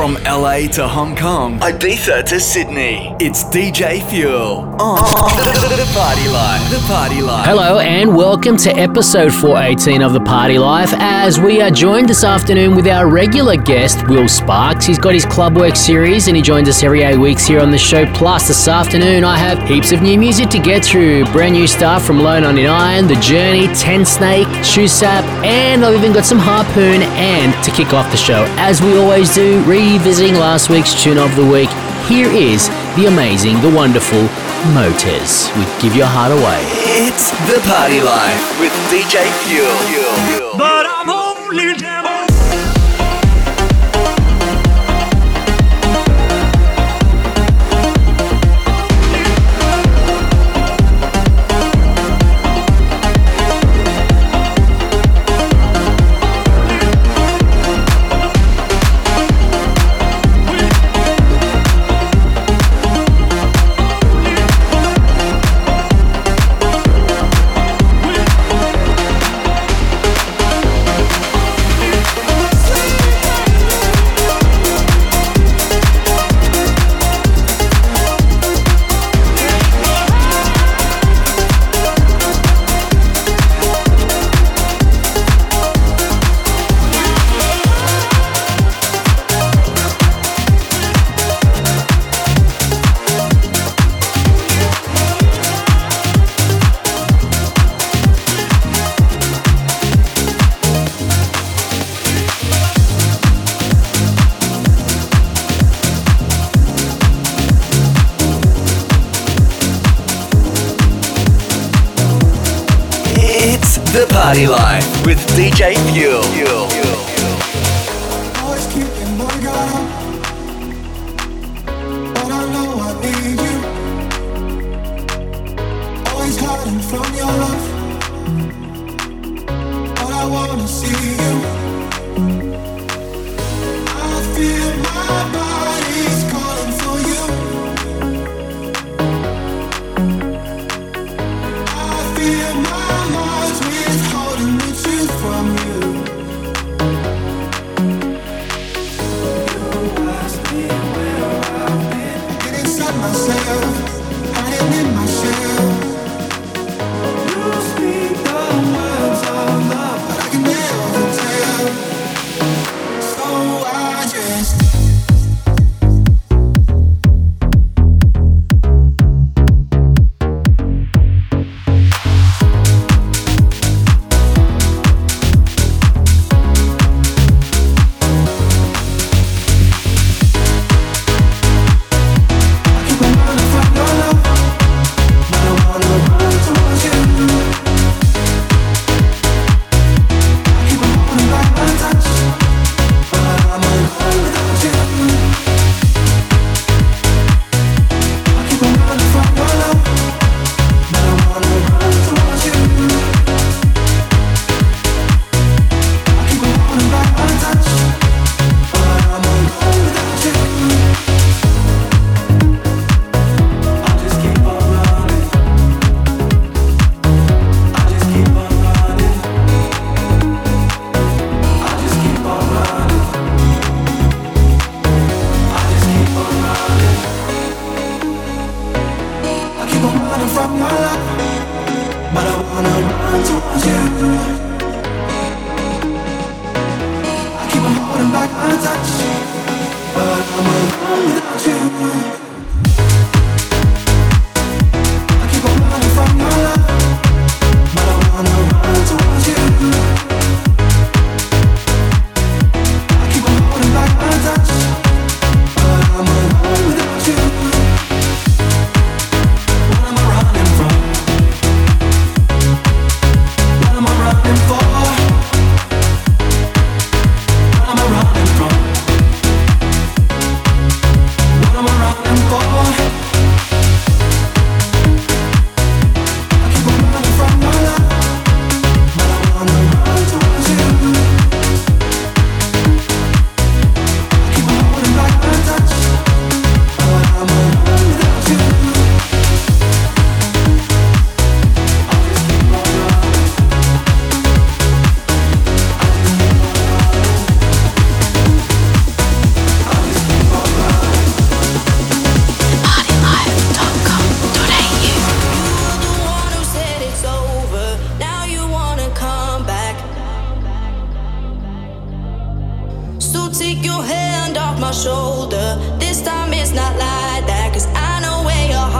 From LA to Hong Kong, Ibiza to Sydney, it's DJ Fuel on oh. the Party Life. The Party Life. Hello and welcome to episode 418 of The Party Life as we are joined this afternoon with our regular guest, Will Sparks. He's got his Clubwork series and he joins us every eight weeks here on the show. Plus, this afternoon I have heaps of new music to get through. Brand new stuff from Low 99, The Journey, Tensnake, Shoesap, and I've even got some Harpoon. And to kick off the show, as we always do, revisiting last week's tune of the week, here is the amazing, the wonderful Motors with Give Your Heart Away. It's The Party Life with DJ Fuel. But I'm only devil. The Party Life with DJ Fuel. Always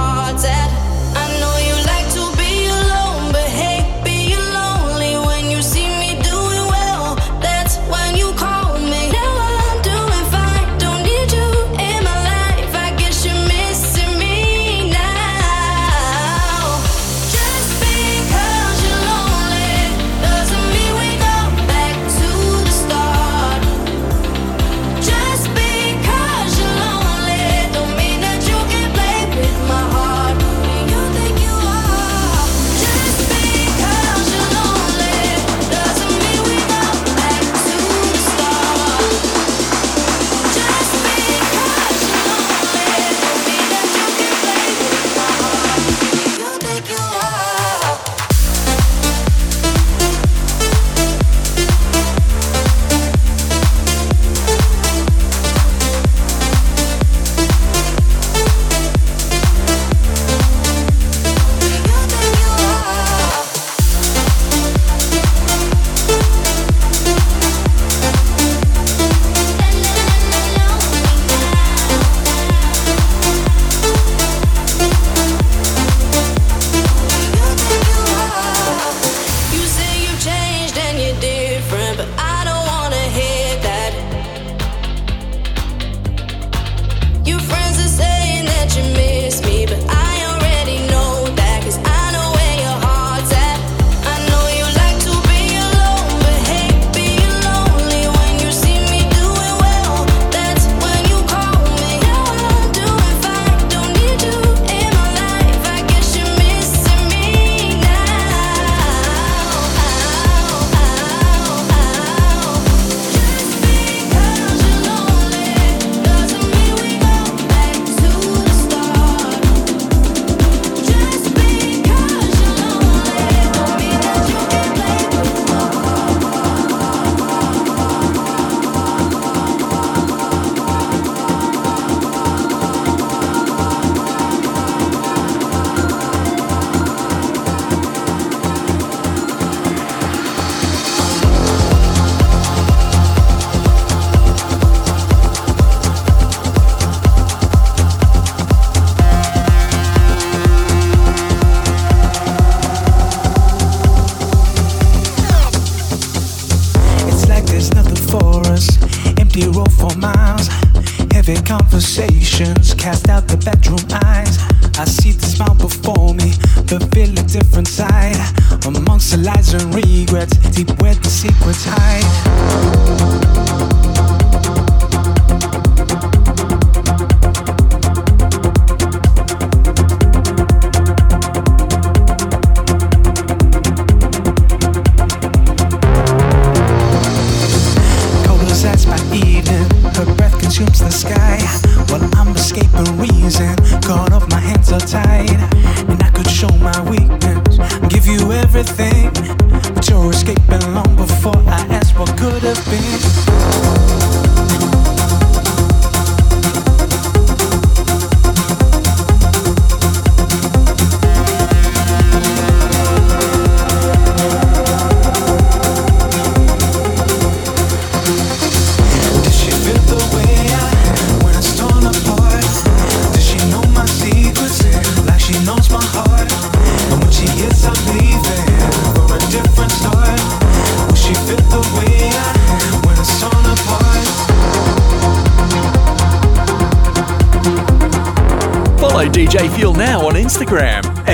Instagram at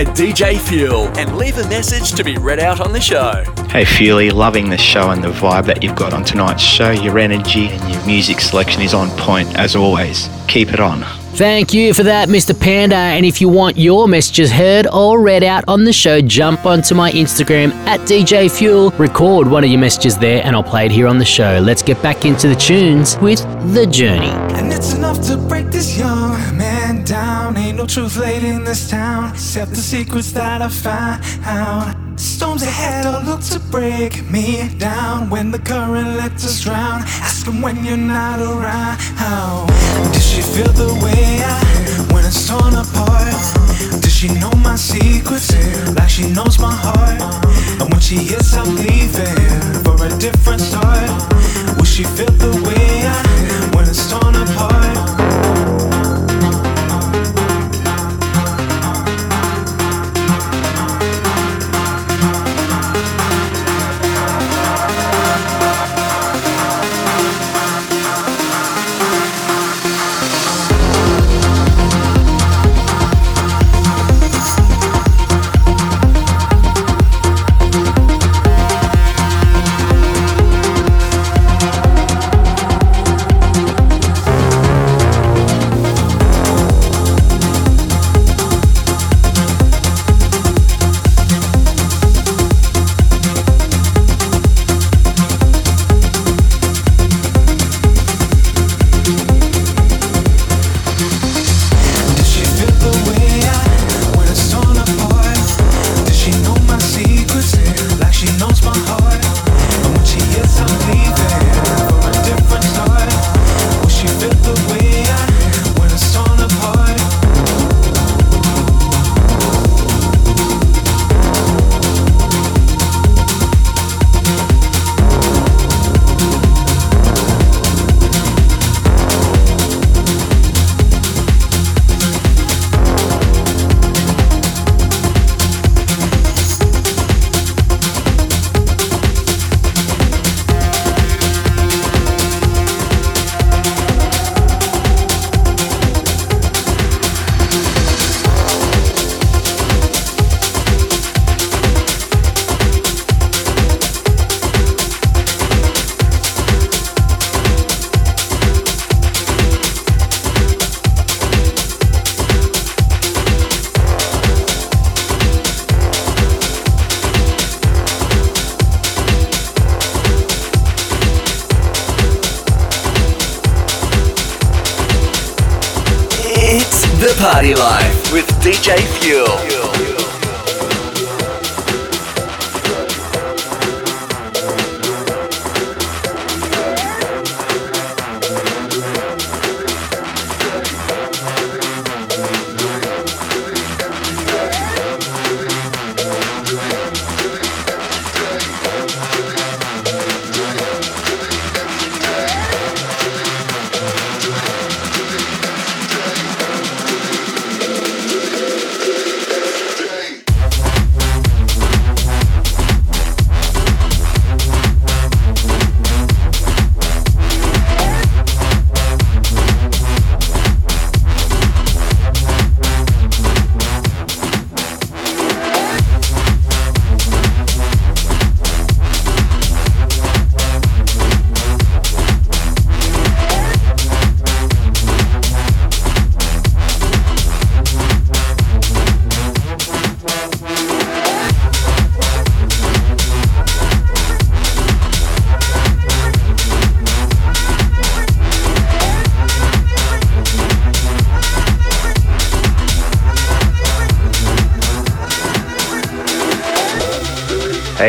DJ Fuel and leave a message to be read out on the show. Hey Fuely, loving the show and the vibe that you've got on tonight's show. Your energy and your music selection is on point as always. Keep it on. Thank you for that, Mr. Panda. And if you want your messages heard or read out on the show, jump onto my Instagram at DJ Fuel, record one of your messages there, and I'll play it here on the show. Let's get back into the tunes with The Journey. Down. Ain't no truth laid in this town, except the secrets that I find found. Storms ahead all look to break me down when the current lets us drown. Ask him when you're not around. Does she feel the way I when it's torn apart? Does she know my secrets like she knows my heart? And when she hears I'm leaving for a different start, will she feel the way The Party Life with DJ Fuel.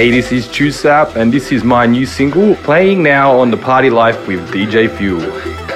Hey, this is Chusap, and this is my new single playing now on the Party Life with DJ Fuel.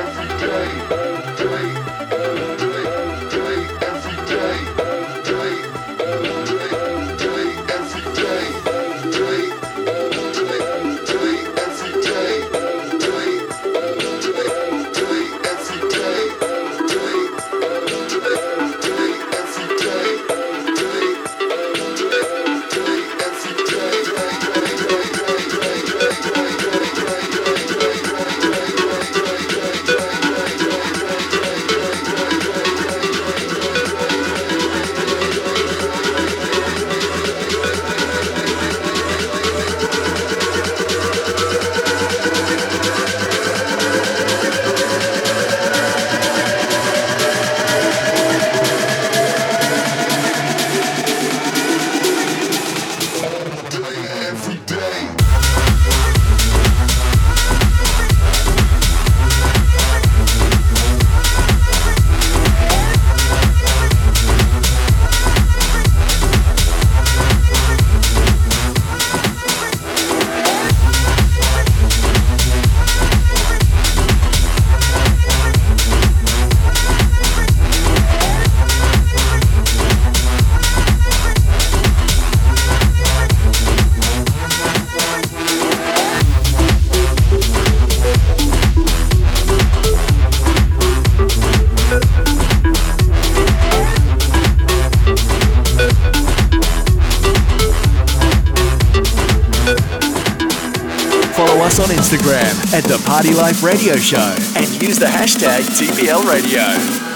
Life Radio Show and use the hashtag TPL Radio.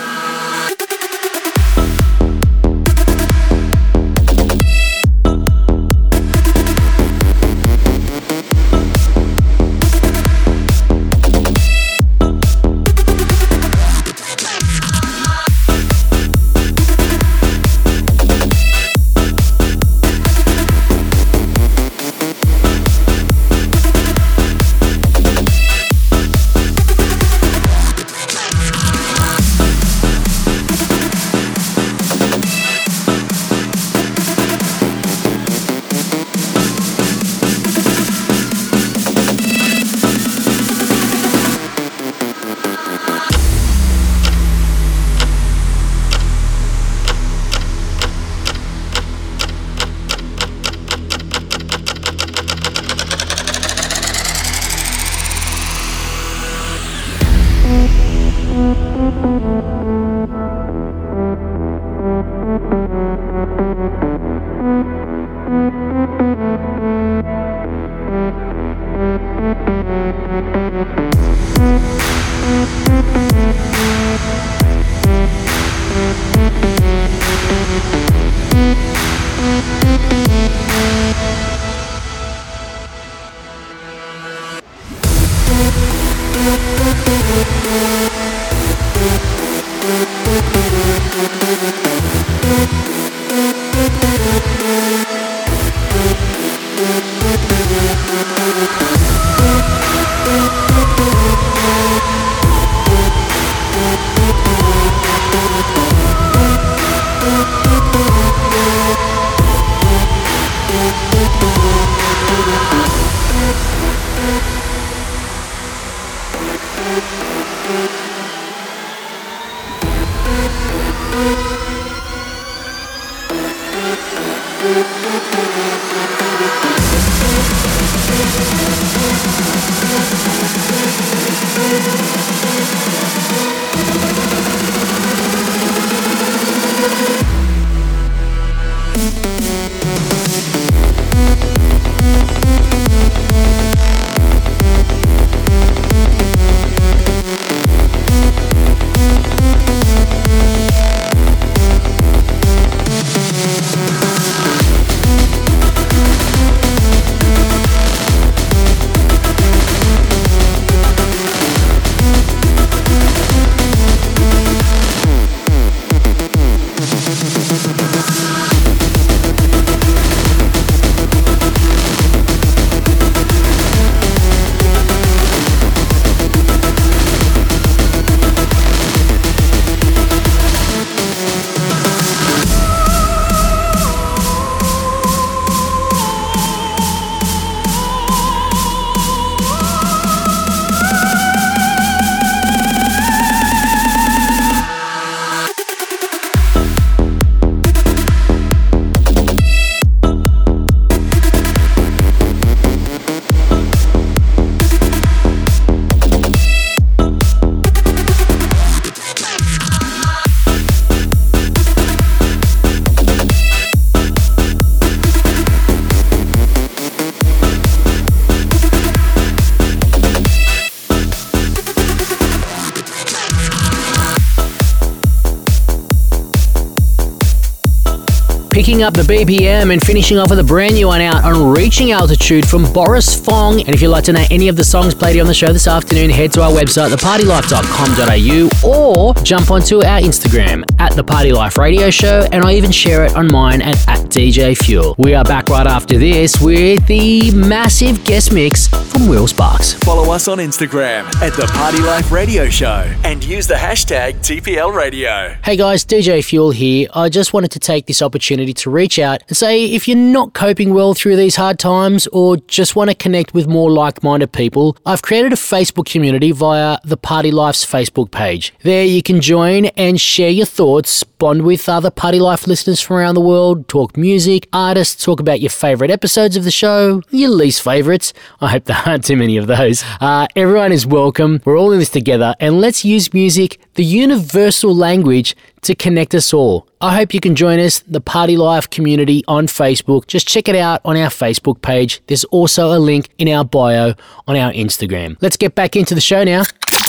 Picking up the BPM and finishing off with a brand new one out on Reaching Altitude from Boris Fong. And if you'd like to know any of the songs played on the show this afternoon, head to our website, thepartylife.com.au, or jump onto our Instagram at The Party Life Radio Show, and I even share it on mine at, at DJ Fuel. We are back right after this with the massive guest mix from Will Sparks. Follow us on Instagram at The Party Life Radio Show and use the hashtag TPL Radio. Hey guys, DJ Fuel here. I just wanted to take this opportunity to reach out and say if you're not coping well through these hard times or just want to connect with more like minded people, I've created a Facebook community via the Party Life's Facebook page. There you can join and share your thoughts, bond with other Party Life listeners from around the world, talk music, artists, talk about your favourite episodes of the show, your least favourites. I hope there aren't too many of those. Uh, everyone is welcome. We're all in this together and let's use music, the universal language, to connect us all. I hope you can join us, the Party Life community on Facebook. Just check it out on our Facebook page. There's also a link in our bio on our Instagram. Let's get back into the show now.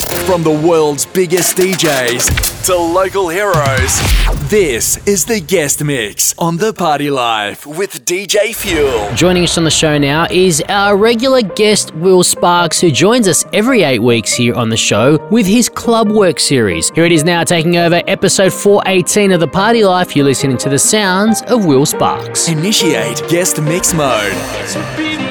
From the world's biggest DJs to local heroes, this is the guest mix on The Party Life with DJ Fuel. Joining us on the show now is our regular guest, Will Sparks, who joins us every eight weeks here on the show with his Club Work series. Here it is now, taking over episode 418 of The Party Life. You're listening to the sounds of Will Sparks. Initiate guest mix mode.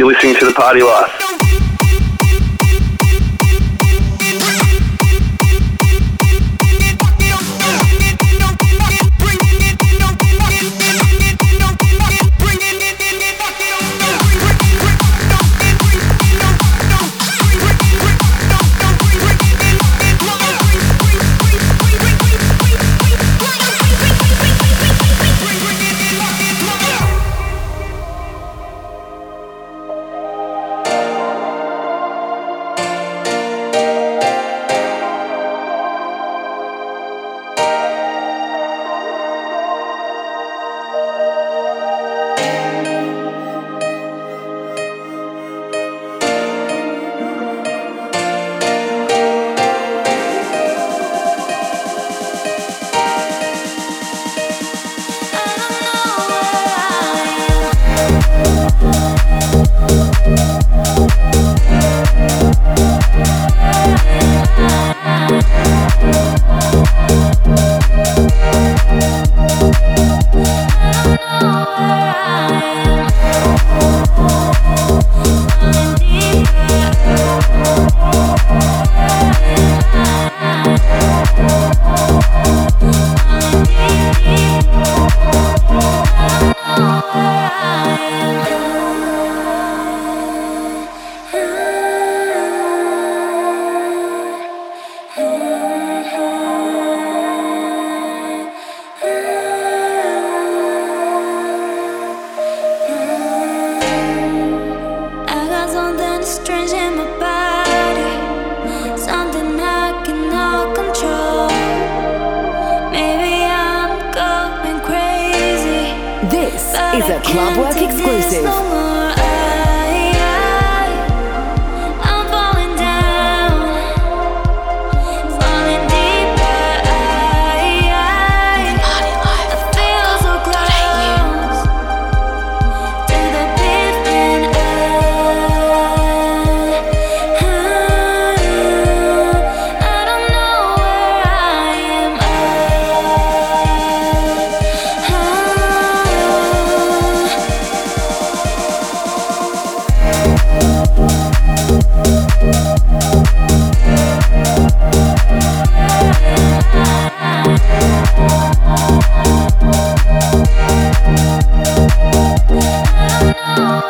You're listening to The Party Life.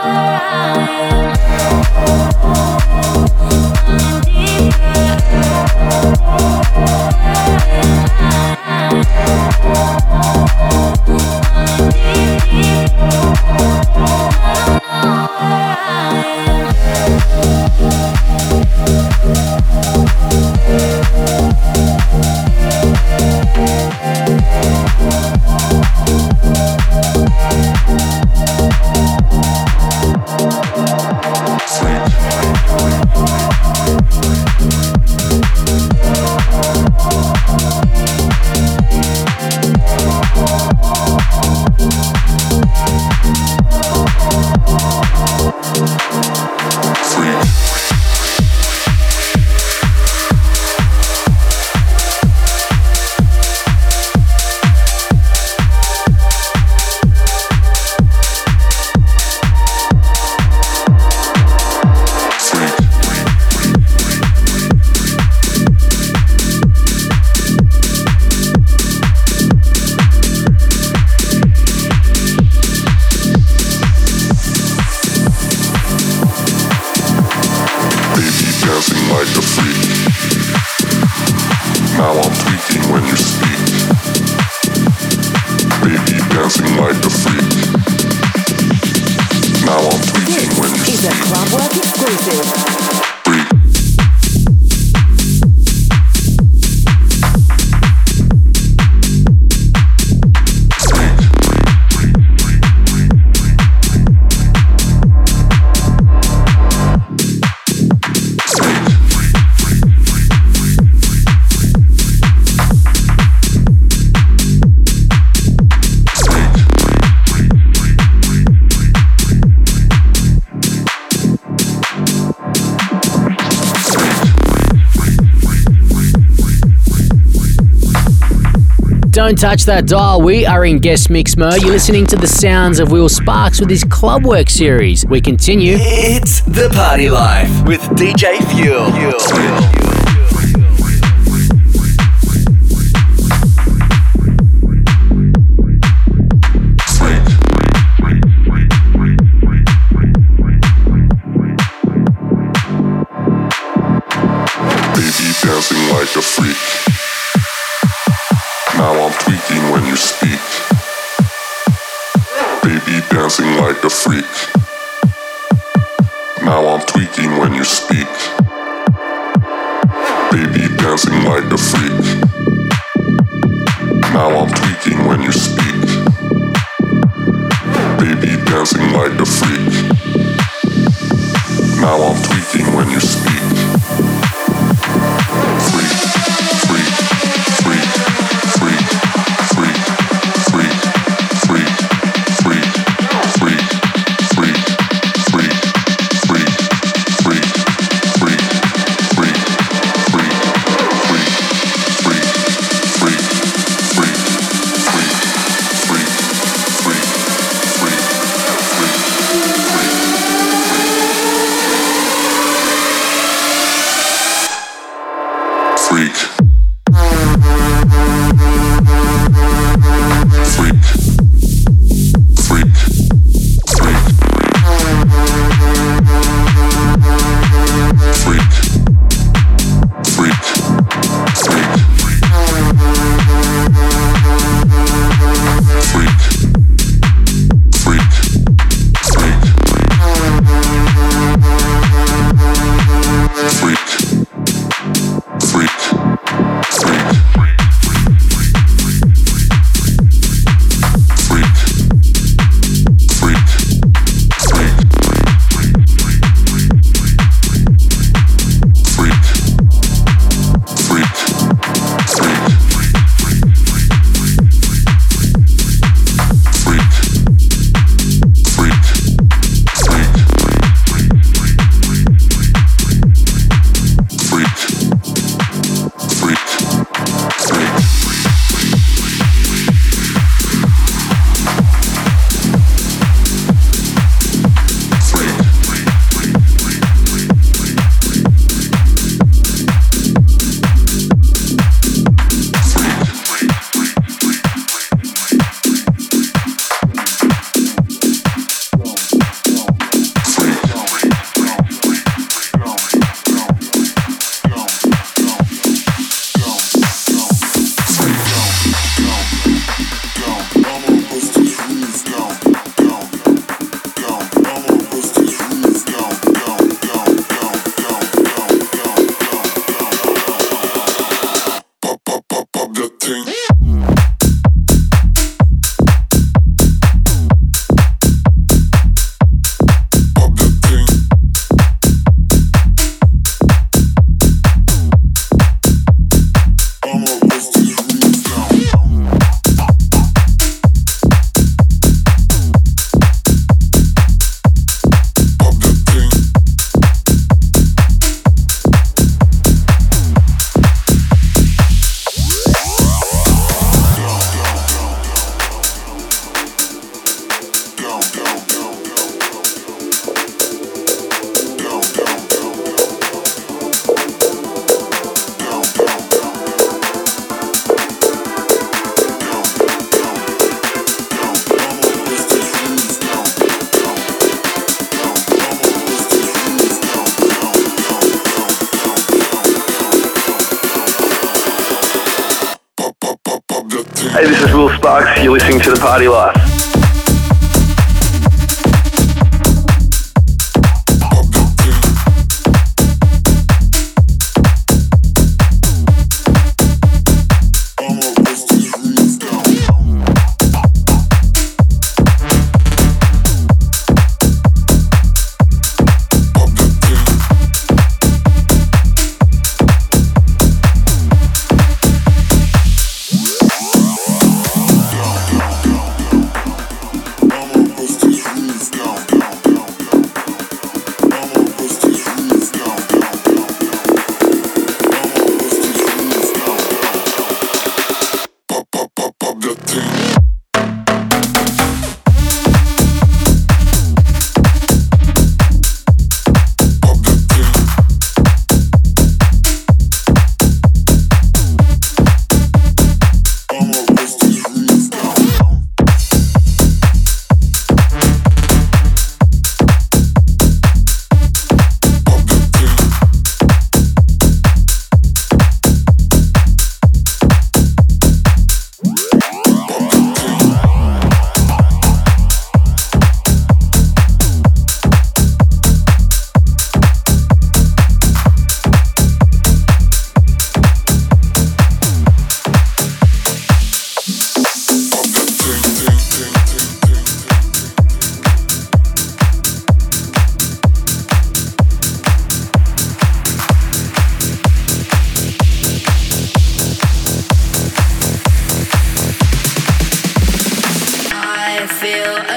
I am. Don't touch that dial. We are in guest mix mode. You're listening to the sounds of Will Sparks with his Clubwork series. We continue. It's the party life with DJ Fuel. Fuel. dancing like a freak. Now I'm tweaking when you speak. You're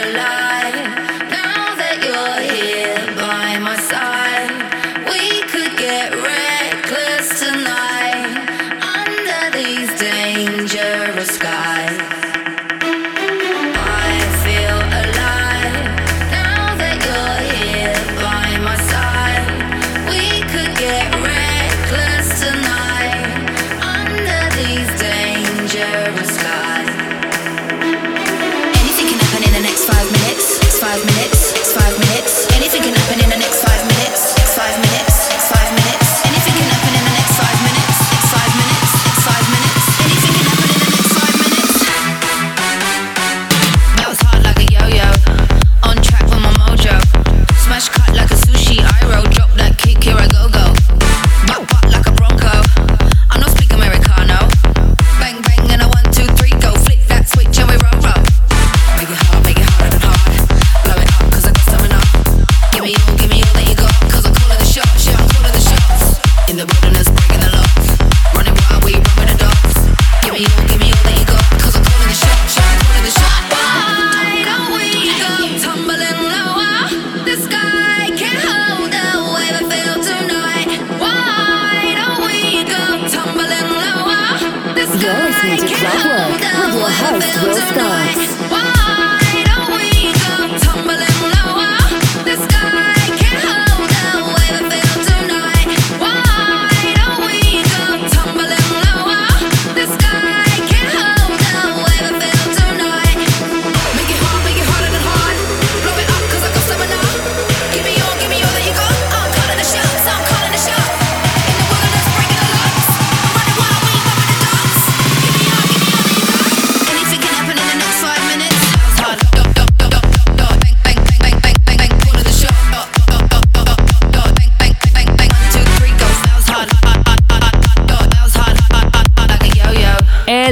listening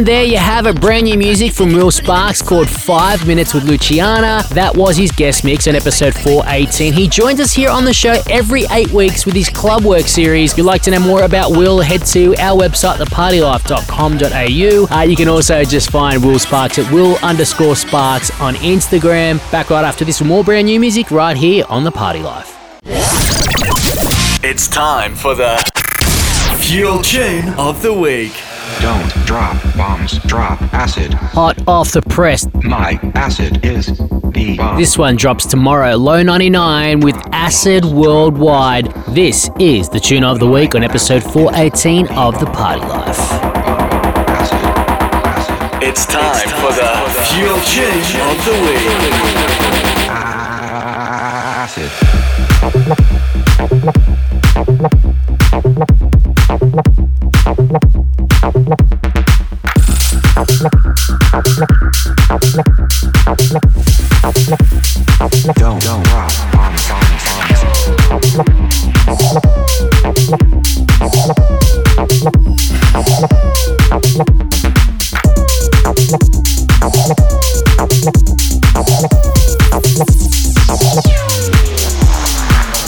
And there you have it, brand new music from Will Sparks called Five Minutes with Luciana. That was his guest mix on episode 418. He joins us here on the show every eight weeks with his club work series. If you'd like to know more about Will, head to our website, thepartylife.com.au. Uh, you can also just find Will Sparks at Will underscore Sparks on Instagram. Back right after this with more brand new music right here on The Party Life. It's time for the Fuel Tune of the Week. Don't drop bombs, drop acid. Hot off the press. My acid is the bomb. This one drops tomorrow, low 99 with Acid Worldwide. This is the tune of the week on episode 418 of The Party Life. It's time for the Fuel Tune of the Week. Acid.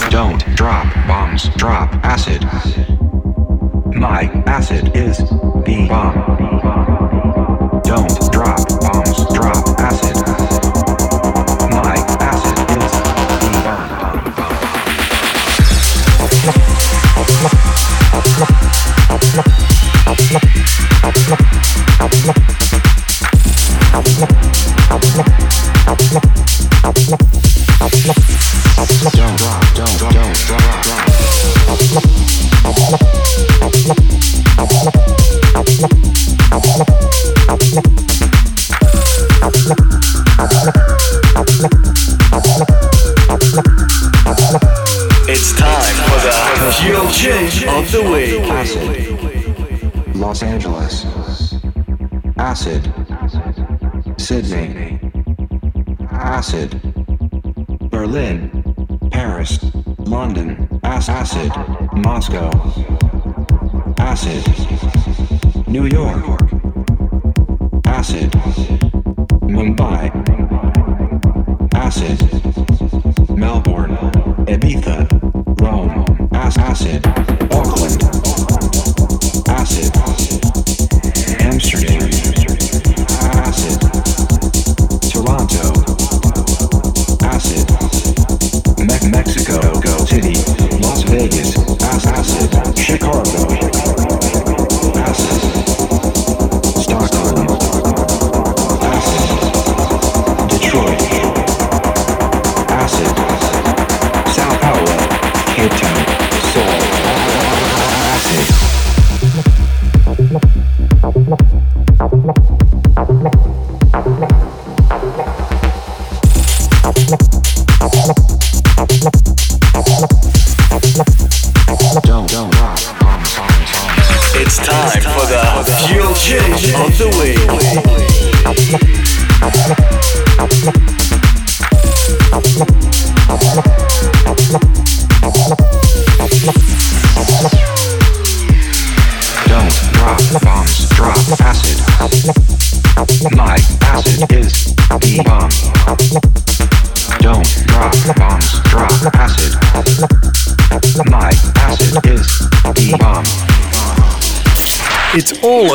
Don't drop bombs, drop acid. Moscow.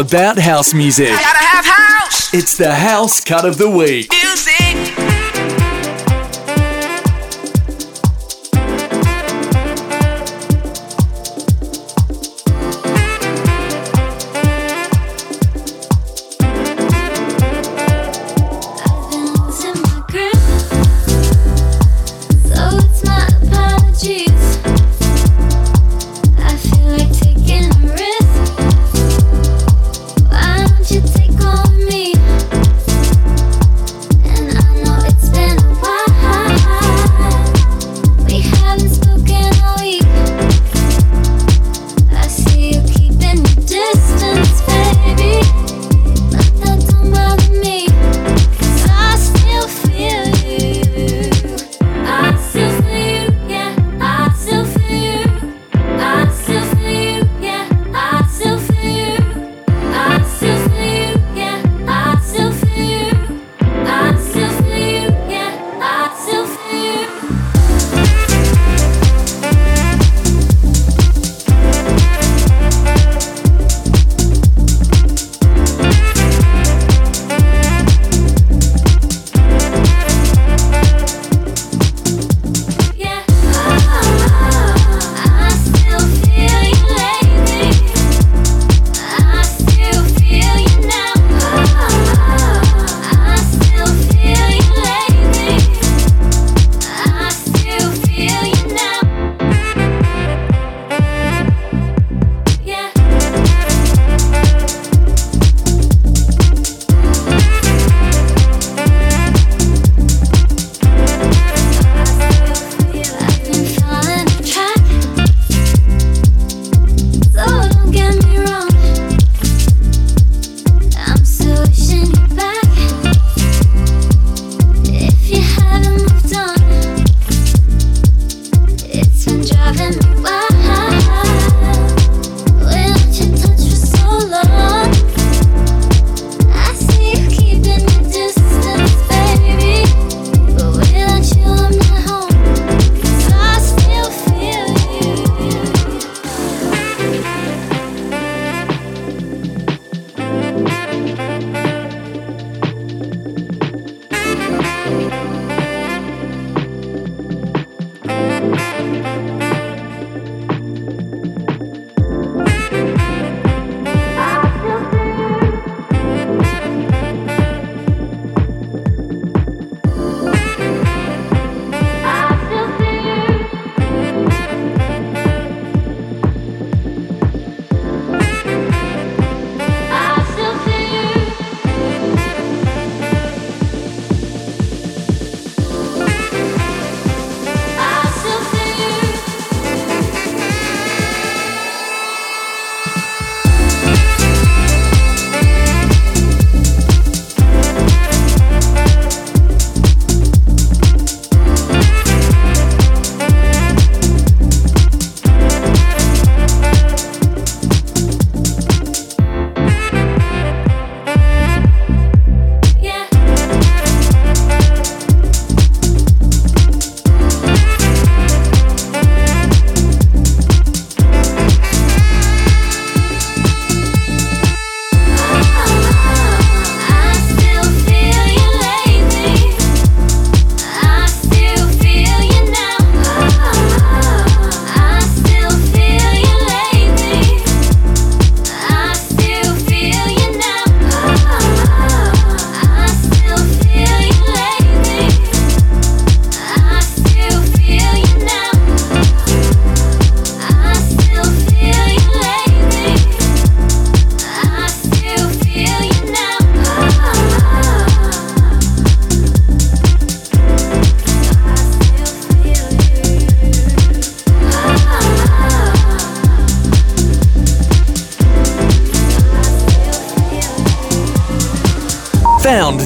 About house music. House. It's the house cut of the week. Music.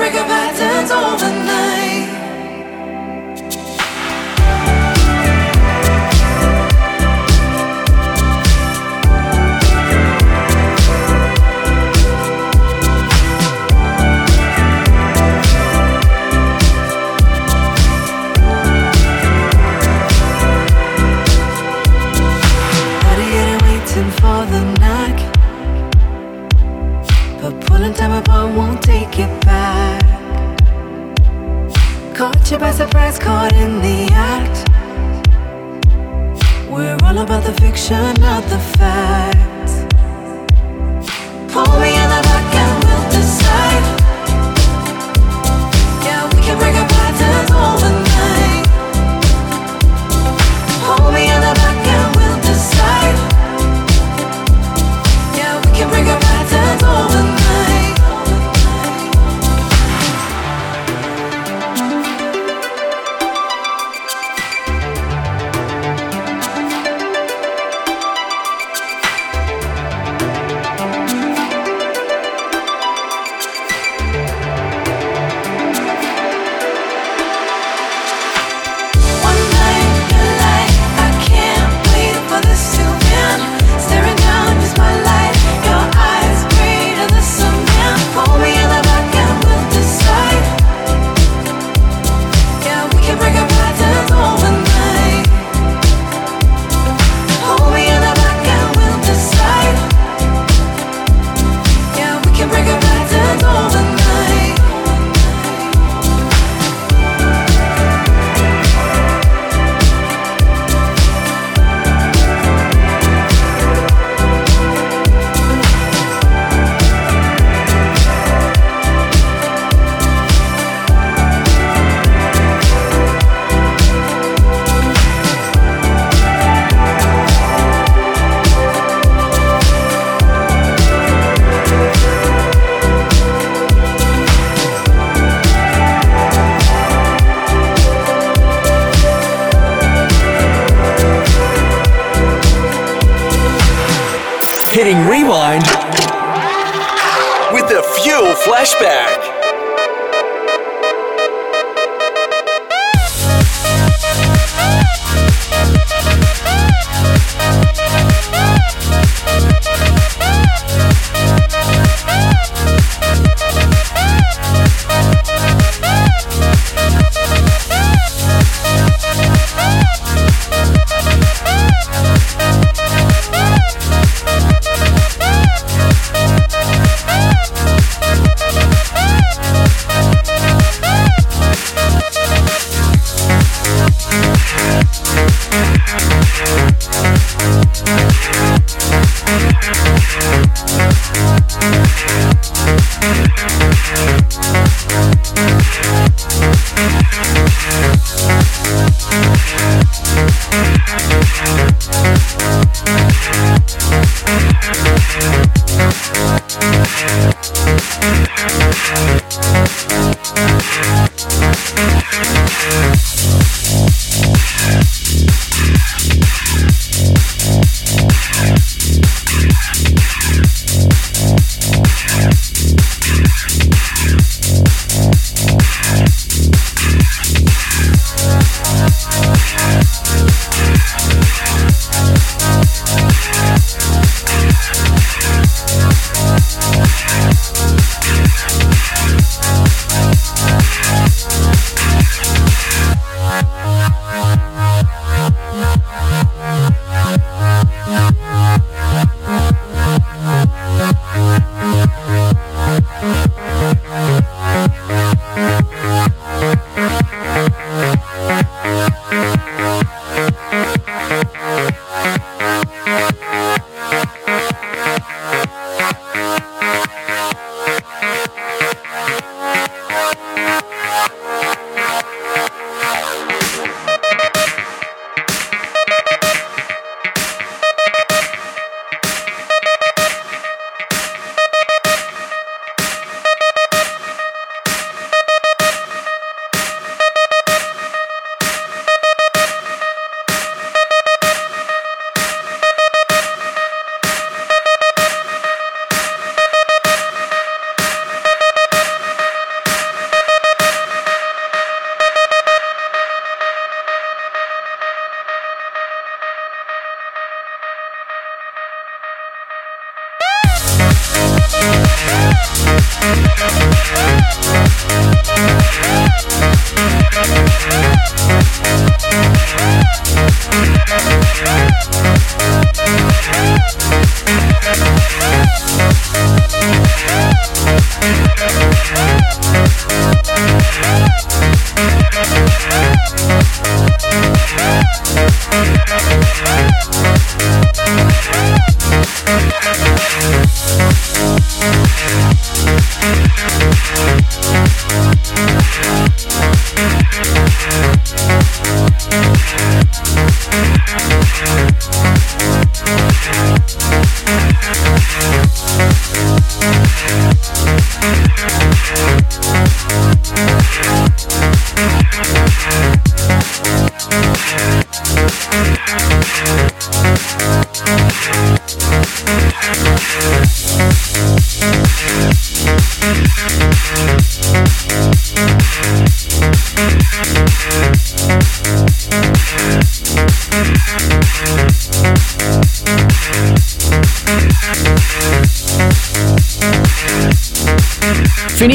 break our patterns overnight. Your you by surprise, caught in the act. We're all about the fiction, not the facts. Pull me Flashback.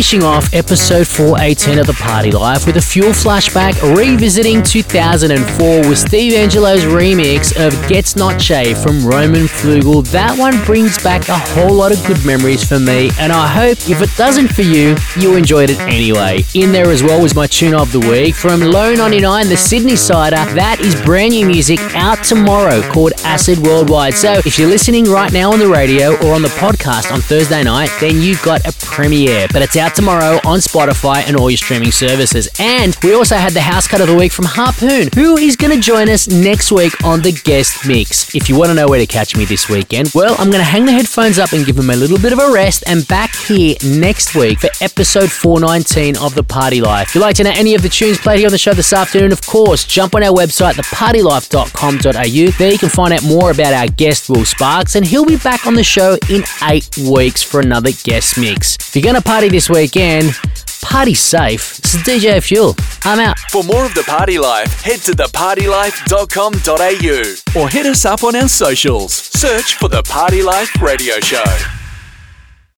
Finishing off episode 418 of The Party Life with a fuel flashback revisiting 2004 with Steve Angello's remix of Gets Not Shay from Roman Flugel. That one brings back a whole lot of good memories for me, and I hope if it doesn't for you, you enjoyed it anyway. In there as well was my tune of the week from Low 99, the Sydneysider. That is brand new music out tomorrow called Acid Worldwide. So if you're listening right now on the radio or on the podcast on Thursday night, then you've got a premiere. But it's out tomorrow on Spotify and all your streaming services. And we also had the house cut of the week from Harpoon, who is going to join us next week on the guest mix. If you want to know where to catch me this weekend, well, I'm going to hang the headphones up and give them a little bit of a rest and back here next week for episode 419 of The Party Life. If you'd like to know any of the tunes played here on the show this afternoon, of course, jump on our website, thepartylife.com.au. There you can find out more about our guest, Will Sparks, and he'll be back on the show in eight weeks for another guest mix. If you're going to party this weekend, party safe. This is DJ Fuel. I'm out. For more of the party life, head to thepartylife.com.au or hit us up on our socials. Search for the Party Life Radio Show.